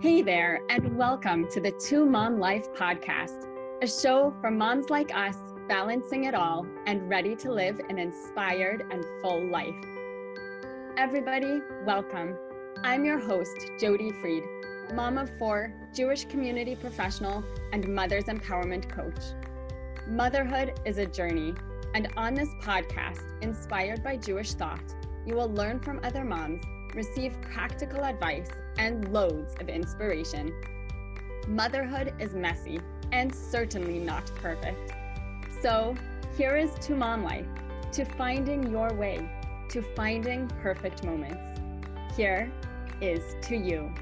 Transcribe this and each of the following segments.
Hey there, and welcome to the Two Mom Life podcast, a show for moms like us balancing it all and ready to live an inspired and full life. Everybody, welcome. I'm your host, Jody Freed, mom of four, Jewish community professional, and mother's empowerment coach. Motherhood is a journey, and on this podcast, inspired by Jewish thought, you will learn from other moms, receive practical advice, and loads of inspiration. Motherhood is messy and certainly not perfect. So, here is to mom life, to finding your way, to finding perfect moments. Here is to you.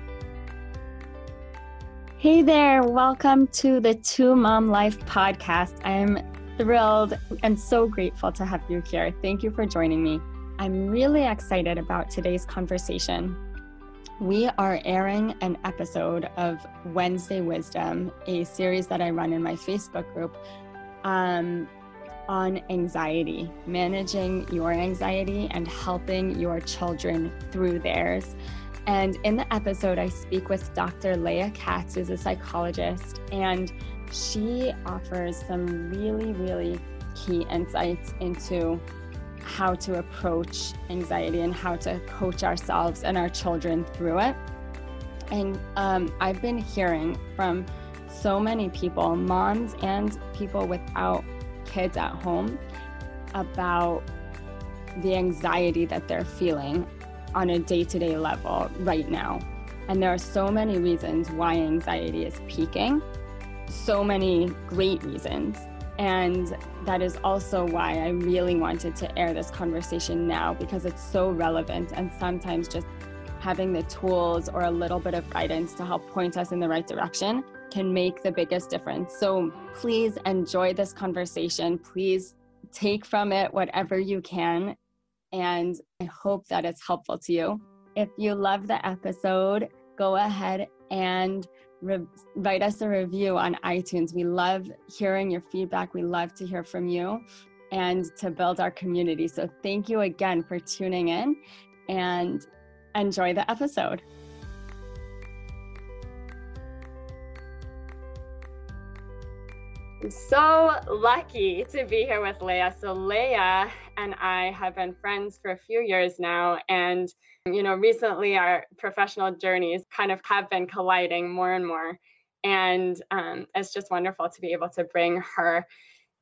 Hey there, welcome to the Two Mom Life podcast. I'm thrilled and so grateful to have you here. Thank you for joining me. I'm really excited about today's conversation we are airing an episode of Wednesday Wisdom, a series that I run in my Facebook group um, on anxiety, managing your anxiety and helping your children through theirs. And in the episode, I speak with Dr. Leah Katz, who's a psychologist, and she offers some really, really key insights into how to approach anxiety and how to coach ourselves and our children through it. And um, I've been hearing from so many people, moms and people without kids at home, about the anxiety that they're feeling on a day to day level right now. And there are so many reasons why anxiety is peaking, so many great reasons. And that is also why I really wanted to air this conversation now because it's so relevant and sometimes just having the tools or a little bit of guidance to help point us in the right direction can make the biggest difference. So please enjoy this conversation. Please take from it whatever you can. And I hope that it's helpful to you. If you love the episode, go ahead and re- write us a review on iTunes. We love hearing your feedback. We love to hear from you and to build our community. So thank you again for tuning in and enjoy the episode. I'm so lucky to be here with Leah. So, Leah and I have been friends for a few years now. And, you know, recently our professional journeys kind of have been colliding more and more. And um, it's just wonderful to be able to bring her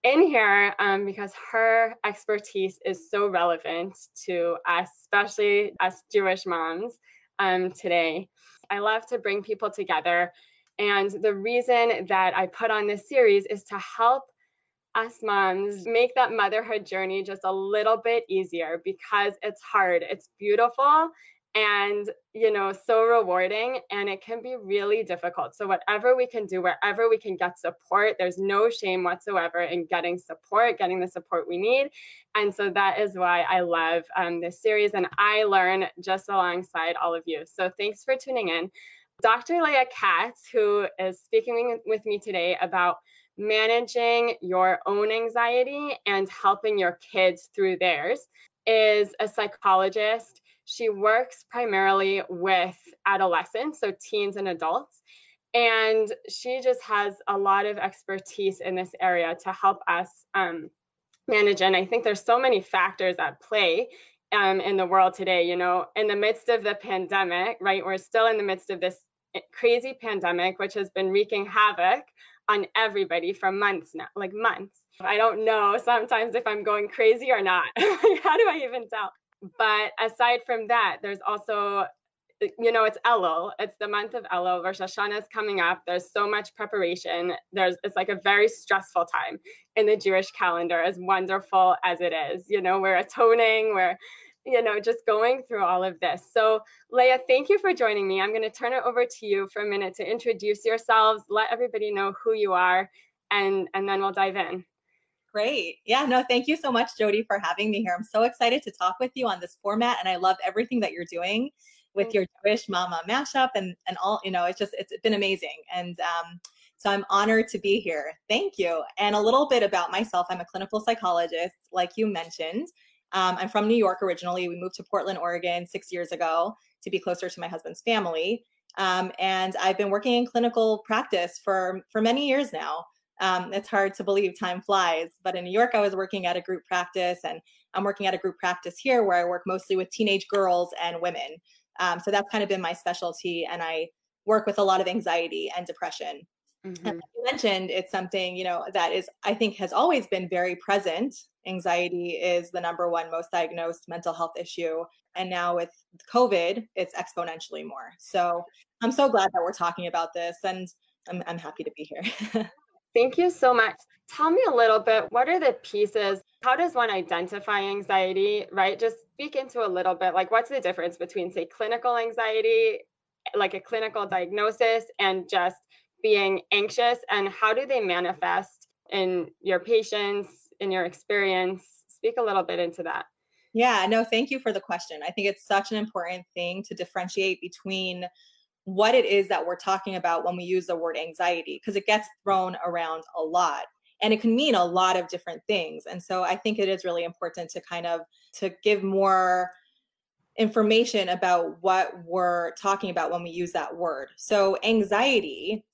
in here um, because her expertise is so relevant to us, especially us Jewish moms um, today. I love to bring people together and the reason that I put on this series is to help us moms make that motherhood journey just a little bit easier because it's hard. It's beautiful and you know so rewarding and it can be really difficult so whatever we can do wherever we can get support there's no shame whatsoever in getting support getting the support we need and so that is why i love um, this series and i learn just alongside all of you so thanks for tuning in Dr. Leah Katz, who is speaking with me today about managing your own anxiety and helping your kids through theirs, is a psychologist. She works primarily with adolescents, so teens and adults. And she just has a lot of expertise in this area to help us um, manage. And I think there's so many factors at play um, in the world today. You know, in the midst of the pandemic, right? We're still in the midst of this crazy pandemic, which has been wreaking havoc on everybody for months now, like months. I don't know sometimes if I'm going crazy or not. How do I even tell? But aside from that, there's also, you know, it's Elul. It's the month of Elul. Rosh Hashanah is coming up. There's so much preparation. There's it's like a very stressful time in the Jewish calendar, as wonderful as it is. You know, we're atoning, we're you know, just going through all of this. So, Leah, thank you for joining me. I'm going to turn it over to you for a minute to introduce yourselves, let everybody know who you are, and and then we'll dive in. Great. Yeah, no, thank you so much, Jody, for having me here. I'm so excited to talk with you on this format, and I love everything that you're doing with your Jewish Mama mashup and and all. You know, it's just it's been amazing, and um, so I'm honored to be here. Thank you. And a little bit about myself. I'm a clinical psychologist, like you mentioned. Um, I'm from New York originally. We moved to Portland, Oregon six years ago to be closer to my husband's family. Um, and I've been working in clinical practice for, for many years now. Um, it's hard to believe time flies, but in New York, I was working at a group practice, and I'm working at a group practice here where I work mostly with teenage girls and women. Um, so that's kind of been my specialty, and I work with a lot of anxiety and depression. Mm-hmm. And you mentioned it's something you know that is I think has always been very present. Anxiety is the number one most diagnosed mental health issue, and now with COVID, it's exponentially more. So I'm so glad that we're talking about this, and I'm, I'm happy to be here. Thank you so much. Tell me a little bit what are the pieces? How does one identify anxiety, right? Just speak into a little bit like what's the difference between, say, clinical anxiety, like a clinical diagnosis, and just being anxious, and how do they manifest in your patients, in your experience? Speak a little bit into that. Yeah, no, thank you for the question. I think it's such an important thing to differentiate between what it is that we're talking about when we use the word anxiety because it gets thrown around a lot and it can mean a lot of different things and so i think it is really important to kind of to give more information about what we're talking about when we use that word so anxiety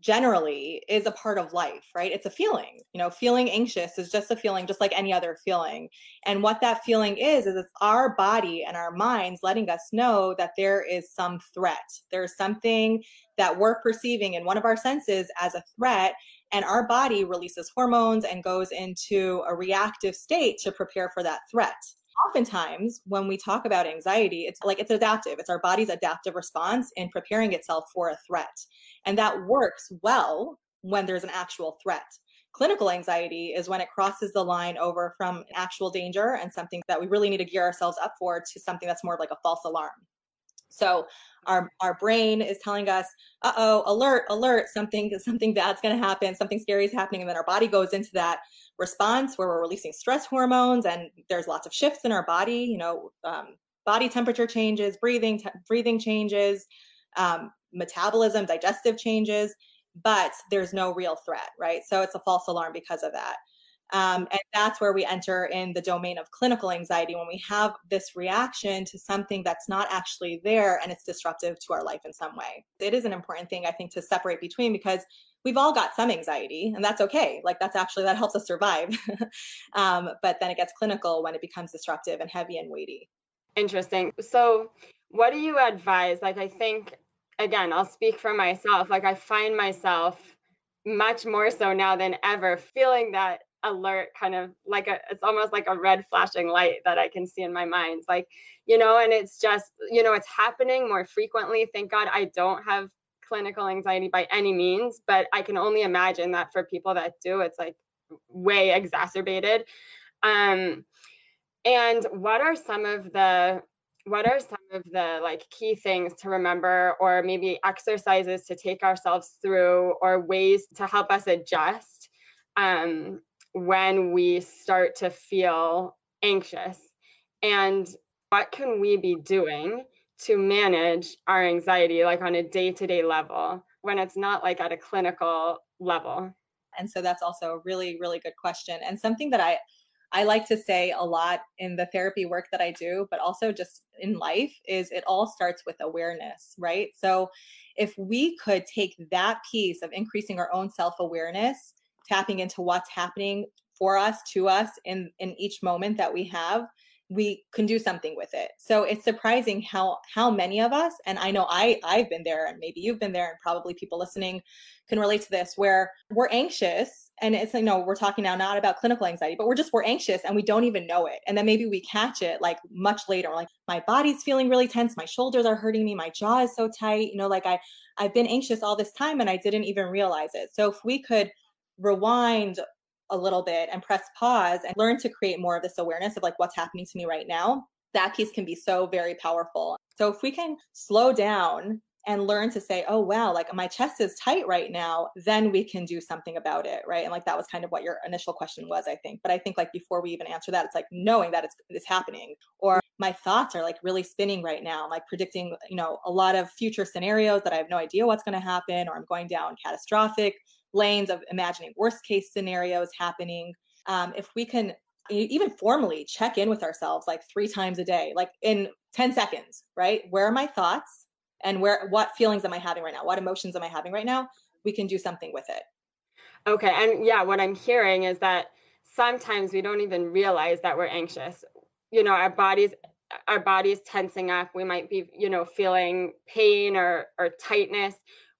generally is a part of life, right? It's a feeling. You know, feeling anxious is just a feeling, just like any other feeling. And what that feeling is, is it's our body and our minds letting us know that there is some threat. There's something that we're perceiving in one of our senses as a threat. And our body releases hormones and goes into a reactive state to prepare for that threat oftentimes when we talk about anxiety it's like it's adaptive. It's our body's adaptive response in preparing itself for a threat. And that works well when there's an actual threat. Clinical anxiety is when it crosses the line over from actual danger and something that we really need to gear ourselves up for to something that's more like a false alarm. So our our brain is telling us, "Uh-oh, alert, alert, something something bad's going to happen, something scary is happening." And then our body goes into that response where we're releasing stress hormones and there's lots of shifts in our body, you know, um, body temperature changes, breathing te- breathing changes, um, metabolism, digestive changes, but there's no real threat, right? So it's a false alarm because of that. Um, and that's where we enter in the domain of clinical anxiety when we have this reaction to something that's not actually there and it's disruptive to our life in some way. It is an important thing, I think, to separate between because we've all got some anxiety and that's okay. Like that's actually, that helps us survive. um, but then it gets clinical when it becomes disruptive and heavy and weighty. Interesting. So, what do you advise? Like, I think, again, I'll speak for myself. Like, I find myself much more so now than ever feeling that alert kind of like a it's almost like a red flashing light that i can see in my mind like you know and it's just you know it's happening more frequently thank god i don't have clinical anxiety by any means but i can only imagine that for people that do it's like way exacerbated. Um and what are some of the what are some of the like key things to remember or maybe exercises to take ourselves through or ways to help us adjust um, when we start to feel anxious? And what can we be doing to manage our anxiety like on a day-to-day level when it's not like at a clinical level. And so that's also a really really good question and something that i i like to say a lot in the therapy work that i do but also just in life is it all starts with awareness right? So if we could take that piece of increasing our own self-awareness tapping into what's happening for us to us in in each moment that we have we can do something with it. So it's surprising how how many of us and i know i i've been there and maybe you've been there and probably people listening can relate to this where we're anxious and it's you know we're talking now not about clinical anxiety but we're just we're anxious and we don't even know it. And then maybe we catch it like much later like my body's feeling really tense my shoulders are hurting me my jaw is so tight you know like i i've been anxious all this time and i didn't even realize it. So if we could rewind a little bit and press pause and learn to create more of this awareness of like what's happening to me right now, that piece can be so very powerful. So if we can slow down and learn to say, oh, wow, like my chest is tight right now, then we can do something about it. Right. And like that was kind of what your initial question was, I think. But I think like before we even answer that, it's like knowing that it's, it's happening or my thoughts are like really spinning right now. Like predicting, you know, a lot of future scenarios that I have no idea what's going to happen or I'm going down catastrophic lanes of imagining worst case scenarios happening. Um, if we can even formally check in with ourselves like three times a day, like in 10 seconds, right? Where are my thoughts? and where what feelings am i having right now what emotions am i having right now we can do something with it okay and yeah what i'm hearing is that sometimes we don't even realize that we're anxious you know our bodies our bodies tensing up we might be you know feeling pain or or tightness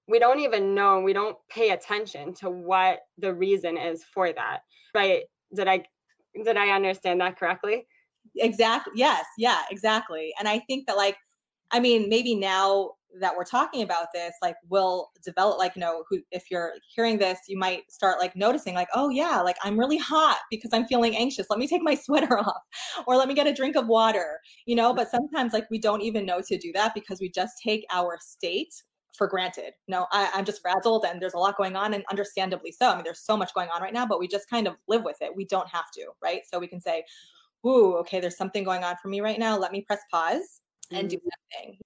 we don't even know we don't pay attention to what the reason is for that right? Did i did i understand that correctly? Exactly yes yeah exactly and i think that like i mean maybe now that we're talking about this like will develop like you know who if you're hearing this you might start like noticing like oh yeah like i'm really hot because i'm feeling anxious. Let me take my sweater off or let me get a drink of water you know? But sometimes like we don't even know to do that because we just take our state for granted no I, i'm just frazzled and there's a lot going on and understandably so i mean there's so much going on right now but we just kind of live with it we don't have to right so we can say ooh okay there's something going on for me right now let me press pause and do mm. something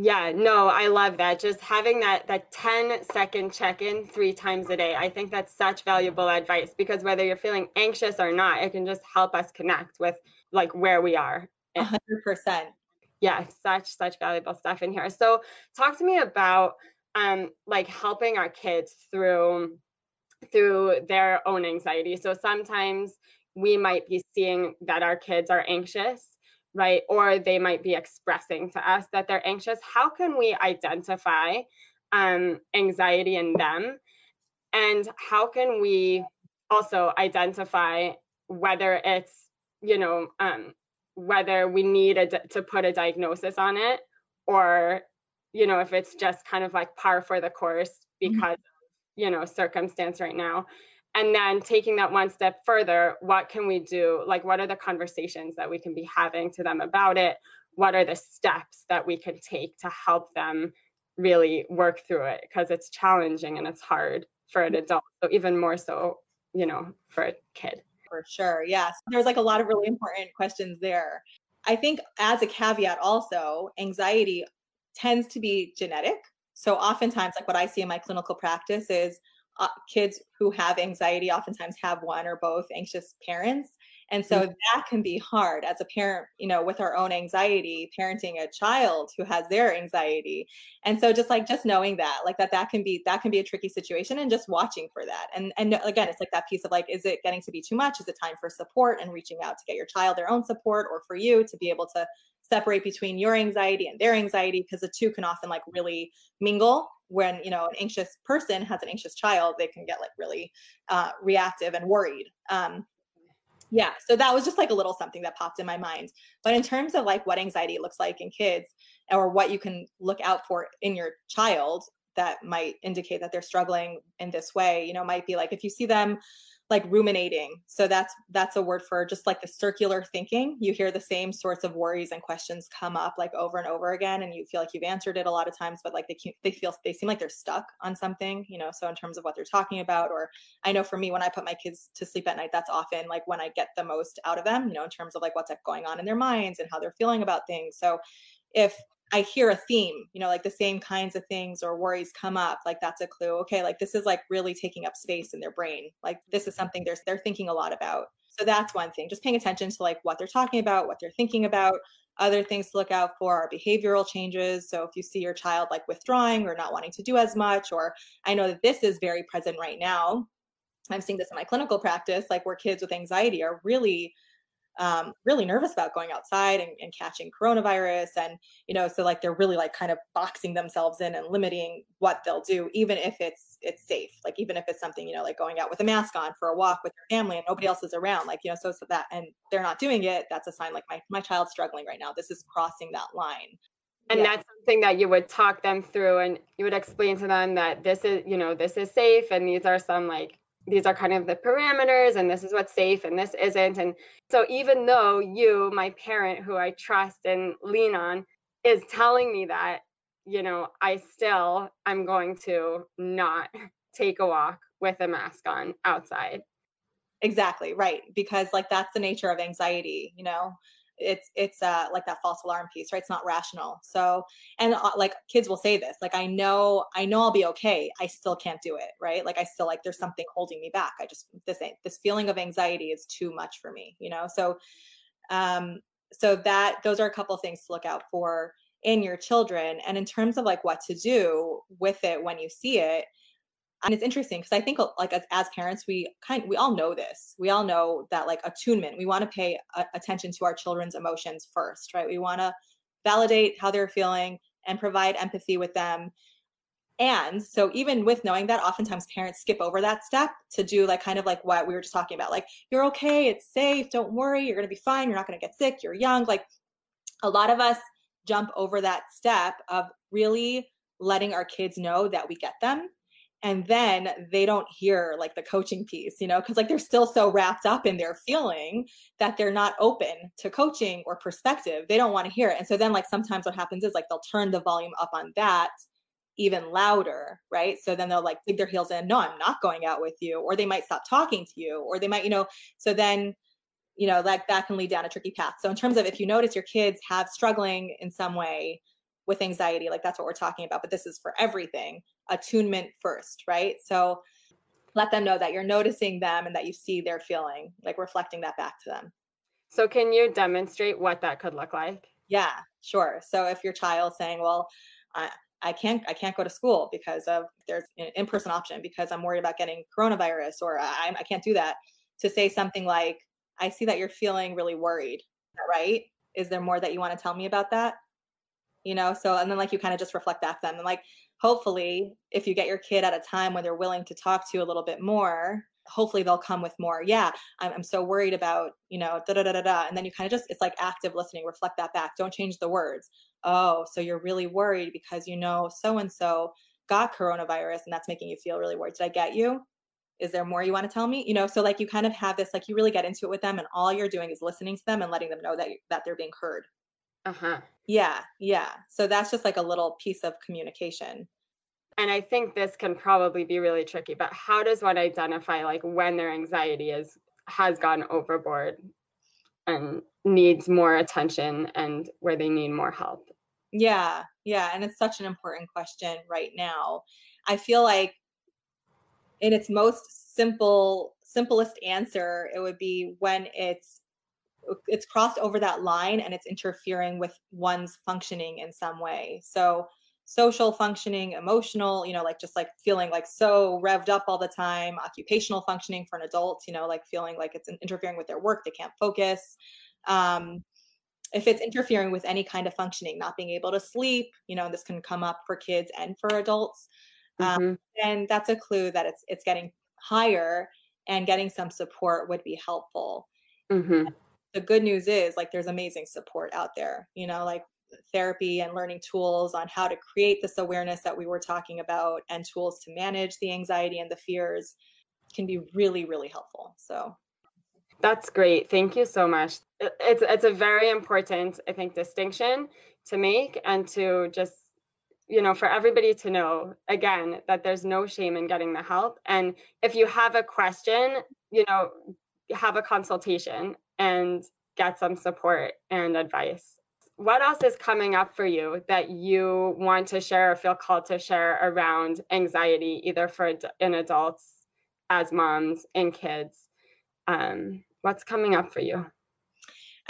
yeah, no, I love that. Just having that that 10 second check-in 3 times a day. I think that's such valuable advice because whether you're feeling anxious or not, it can just help us connect with like where we are. 100%. Yeah, such such valuable stuff in here. So, talk to me about um like helping our kids through through their own anxiety. So sometimes we might be seeing that our kids are anxious right? Or they might be expressing to us that they're anxious. How can we identify um, anxiety in them? And how can we also identify whether it's, you know, um, whether we need a, to put a diagnosis on it or, you know, if it's just kind of like par for the course mm-hmm. because, mm-hmm. you know, circumstance right now. And then taking that one step further what can we do? Like what are the conversations that we can be having to them about it? What are the steps that we can take to help them really work through it? Because it's challenging and it's hard for an adult so even more so you know for a kid for sure yes there's like a lot of really important questions there. I think as a caveat also anxiety tends to be genetic so oftentimes like what i see in my clinical practice is uh, kids who have anxiety oftentimes have one or both anxious parents and so mm-hmm. that can be hard as a parent you know with our own anxiety parenting a child who has their anxiety. And so just like just knowing that like that that can be that can be a tricky situation and just watching for that. And and again it's like that piece of like is it getting to be too much? Is it time for support and reaching out to get your child their own support or for you to be able to separate between your anxiety and their anxiety? Because the two can often like really mingle when you know an anxious person has an anxious child they can get like really uh, reactive and worried. Um, yeah so that was just like a little something that popped in my mind. But in terms of like what anxiety looks like in kids or what you can look out for in your child that might indicate that they're struggling in this way you know might be like if you see them like ruminating. So that's that's a word for just like the circular thinking. You hear the same sorts of worries and questions come up like over and over again and you feel like you've answered it a lot of times but like they they feel they seem like they're stuck on something you know so in terms of what they're talking about or i know for me when i put my kids to sleep at night that's often like when i get the most out of them you know in terms of like what's going on in their minds and how they're feeling about things. So if I hear a theme, you know, like the same kinds of things or worries come up, like that's a clue. Okay, like this is like really taking up space in their brain. Like this is something they're they're thinking a lot about. So that's one thing. Just paying attention to like what they're talking about, what they're thinking about. Other things to look out for are behavioral changes. So if you see your child like withdrawing or not wanting to do as much, or I know that this is very present right now. I'm seeing this in my clinical practice, like where kids with anxiety are really um, really nervous about going outside and, and, catching coronavirus. And you know so like they're really like kind of boxing themselves in and limiting what they'll do even if it's it's safe. Like even if it's something you know like going out with a mask on for a walk with your family and nobody else is around like you know so, so that and they're not doing it that's a sign like my, my child's struggling right now. This is crossing that line. And yeah. that's something that you would talk them through and you would explain to them that this is you know this is safe and these are some like these are kind of the parameters and this is what's safe and this isn't and so even though you my parent who i trust and lean on is telling me that you know i still i'm going to not take a walk with a mask on outside. Exactly right because like that's the nature of anxiety you know it's it's uh like that false alarm piece right? It's not rational. So and uh, like kids will say this like i know i know i'll be okay. I still can't do it right? Like i still like there's something holding me back. I just this this feeling of anxiety is too much for me you know? So um so that those are a couple things to look out for in your children. And in terms of like what to do with it when you see it and it's interesting because i think uh, like as, as parents we kind we all know this. We all know that like attunement we want to pay a, attention to our children's emotions first right? We want to validate how they're feeling and provide empathy with them. And so even with knowing that oftentimes parents skip over that step to do like kind of like what we were just talking about like you're okay it's safe don't worry you're going to be fine you're not going to get sick you're young. Like a lot of us jump over that step of really letting our kids know that we get them and then they don't hear like the coaching piece you know because like they're still so wrapped up in their feeling that they're not open to coaching or perspective. They don't want to hear it. And so then like sometimes what happens is like they'll turn the volume up on that even louder right? So then they'll like dig their heels in no i'm not going out with you or they might stop talking to you or they might you know so then you know like that can lead down a tricky path. So in terms of if you notice your kids have struggling in some way with anxiety like that's what we're talking about but this is for everything attunement first right? So let them know that you're noticing them and that you see their feeling like reflecting that back to them. So can you demonstrate what that could look like? Yeah sure. So if your child's saying well I, I can't I can't go to school because of there's an in-person option because I'm worried about getting coronavirus or I, I can't do that to say something like I see that you're feeling really worried right? Is there more that you want to tell me about that you know? So and then like you kind of just reflect back them and like hopefully if you get your kid at a time when they're willing to talk to you a little bit more hopefully they'll come with more yeah i'm, I'm so worried about you know da da da da da and then you kind of just it's like active listening reflect that back don't change the words. Oh so you're really worried because you know so and so got coronavirus and that's making you feel really worried. Did i get you? Is there more you want to tell me? You know? So like you kind of have this like you really get into it with them and all you're doing is listening to them and letting them know that that they're being heard uh-huh. Yeah yeah. So that's just like a little piece of communication. And i think this can probably be really tricky but how does one identify like when their anxiety is has gone overboard and needs more attention and where they need more help? Yeah yeah and it's such an important question right now. I feel like in its most simple simplest answer it would be when it's it's crossed over that line and it's interfering with one's functioning in some way so social functioning emotional you know like just like feeling like so revved up all the time occupational functioning for an adult you know like feeling like it's interfering with their work they can't focus um if it's interfering with any kind of functioning not being able to sleep you know this can come up for kids and for adults um, mm-hmm. and that's a clue that it's it's getting higher and getting some support would be helpful mm-hmm. The good news is like there's amazing support out there you know like therapy and learning tools on how to create this awareness that we were talking about and tools to manage the anxiety and the fears can be really really helpful so. That's great. Thank you so much. It's it's a very important i think distinction to make and to just you know for everybody to know again that there's no shame in getting the help. And if you have a question you know have a consultation and get some support and advice what else is coming up for you that you want to share or feel called to share around anxiety either for in adults as moms and kids um, what's coming up for you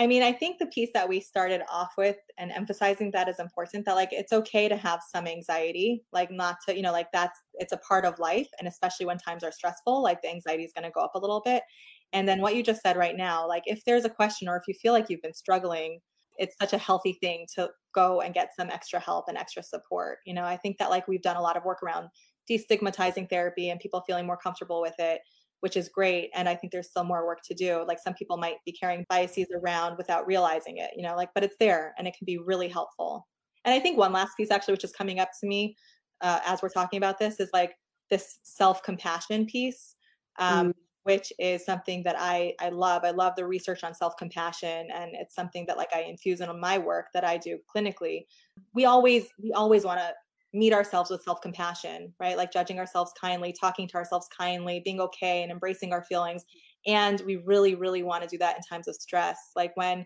I mean, I think the piece that we started off with and emphasizing that is important that like it's okay to have some anxiety, like not to, you know, like that's it's a part of life. And especially when times are stressful, like the anxiety is going to go up a little bit. And then what you just said right now, like if there's a question or if you feel like you've been struggling, it's such a healthy thing to go and get some extra help and extra support. You know, I think that like we've done a lot of work around destigmatizing therapy and people feeling more comfortable with it which is great. And I think there's still more work to do. Like some people might be carrying biases around without realizing it, you know, like, but it's there and it can be really helpful. And I think one last piece actually, which is coming up to me uh, as we're talking about this, is like this self compassion piece. Um, mm. Which is something that I I love. I love the research on self compassion, and it's something that like I infuse in my work that I do clinically. We always we always want to meet ourselves with self compassion, right? Like judging ourselves kindly, talking to ourselves kindly, being okay and embracing our feelings. And we really, really want to do that in times of stress. Like when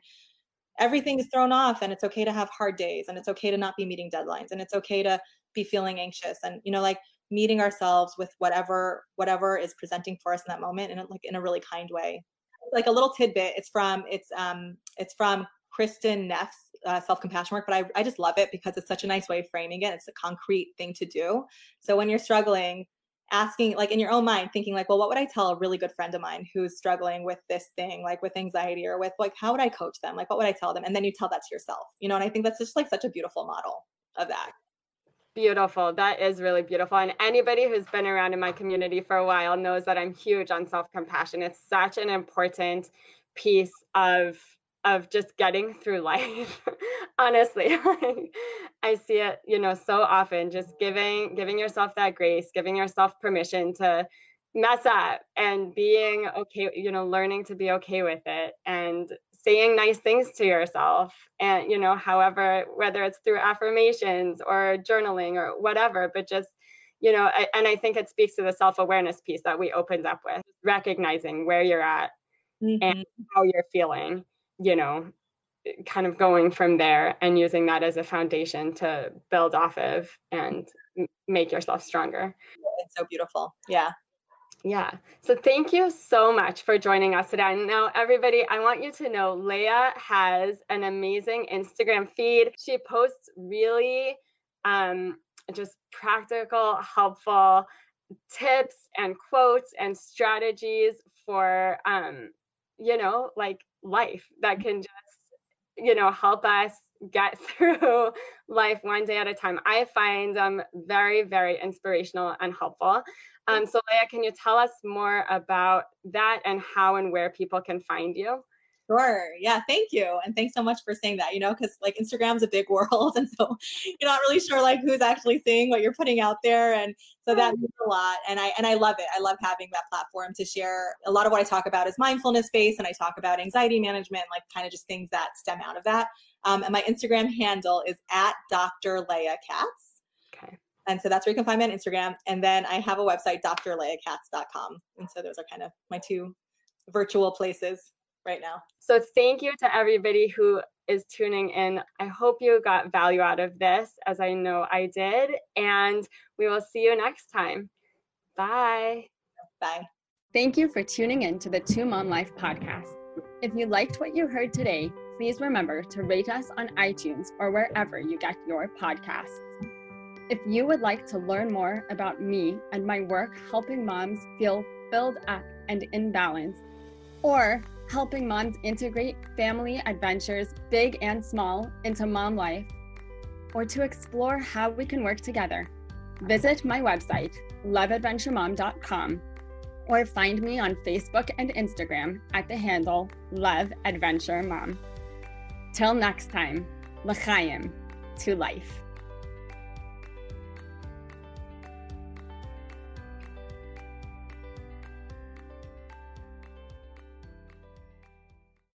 everything is thrown off and it's okay to have hard days and it's okay to not be meeting deadlines and it's okay to be feeling anxious and, you know, like meeting ourselves with whatever whatever is presenting for us in that moment and like in a really kind way. Like a little tidbit it's from it's um it's from Kristin Neff's uh, self-compassion work but I, I just love it because it's such a nice way of framing it. It's a concrete thing to do. So when you're struggling asking like in your own mind thinking like well what would i tell a really good friend of mine who's struggling with this thing like with anxiety or with like how would i coach them? Like what would i tell them? And then you tell that to yourself you know and i think that's just like such a beautiful model of that Beautiful. That is really beautiful. And anybody who's been around in my community for a while knows that I'm huge on self-compassion. It's such an important piece of of just getting through life. Honestly, I see it, you know, so often just giving giving yourself that grace, giving yourself permission to mess up and being okay, you know, learning to be okay with it and saying nice things to yourself and you know however whether it's through affirmations or journaling or whatever but just you know I, and i think it speaks to the self-awareness piece that we opened up with recognizing where you're at mm-hmm. and how you're feeling you know kind of going from there and using that as a foundation to build off of and make yourself stronger. It's so beautiful. Yeah yeah. So thank you so much for joining us today. Now, everybody, I want you to know Leah has an amazing Instagram feed. She posts really um, just practical, helpful tips and quotes and strategies for, um, you know, like life that can just, you know, help us get through life one day at a time. I find them very, very inspirational and helpful. Um, so, Leah, can you tell us more about that and how and where people can find you? Sure. Yeah. Thank you. And thanks so much for saying that, you know, because like Instagram's a big world. And so you're not really sure like who's actually seeing what you're putting out there. And so that means a lot. And I and I love it. I love having that platform to share. A lot of what I talk about is mindfulness based and I talk about anxiety management, like kind of just things that stem out of that. Um, and my Instagram handle is at Dr. Leah Katz. And so that's where you can find me on Instagram. And then I have a website, drleahkatz.com. And so those are kind of my two virtual places right now. So thank you to everybody who is tuning in. I hope you got value out of this, as I know I did. And we will see you next time. Bye. Bye. Thank you for tuning in to the Two Mom Life podcast. If you liked what you heard today, please remember to rate us on iTunes or wherever you get your podcasts. If you would like to learn more about me and my work helping moms feel filled up and in balance, or helping moms integrate family adventures, big and small, into mom life, or to explore how we can work together, visit my website, loveadventuremom.com, or find me on Facebook and Instagram at the handle Love Adventure Mom. Till next time, l'chaim, to life.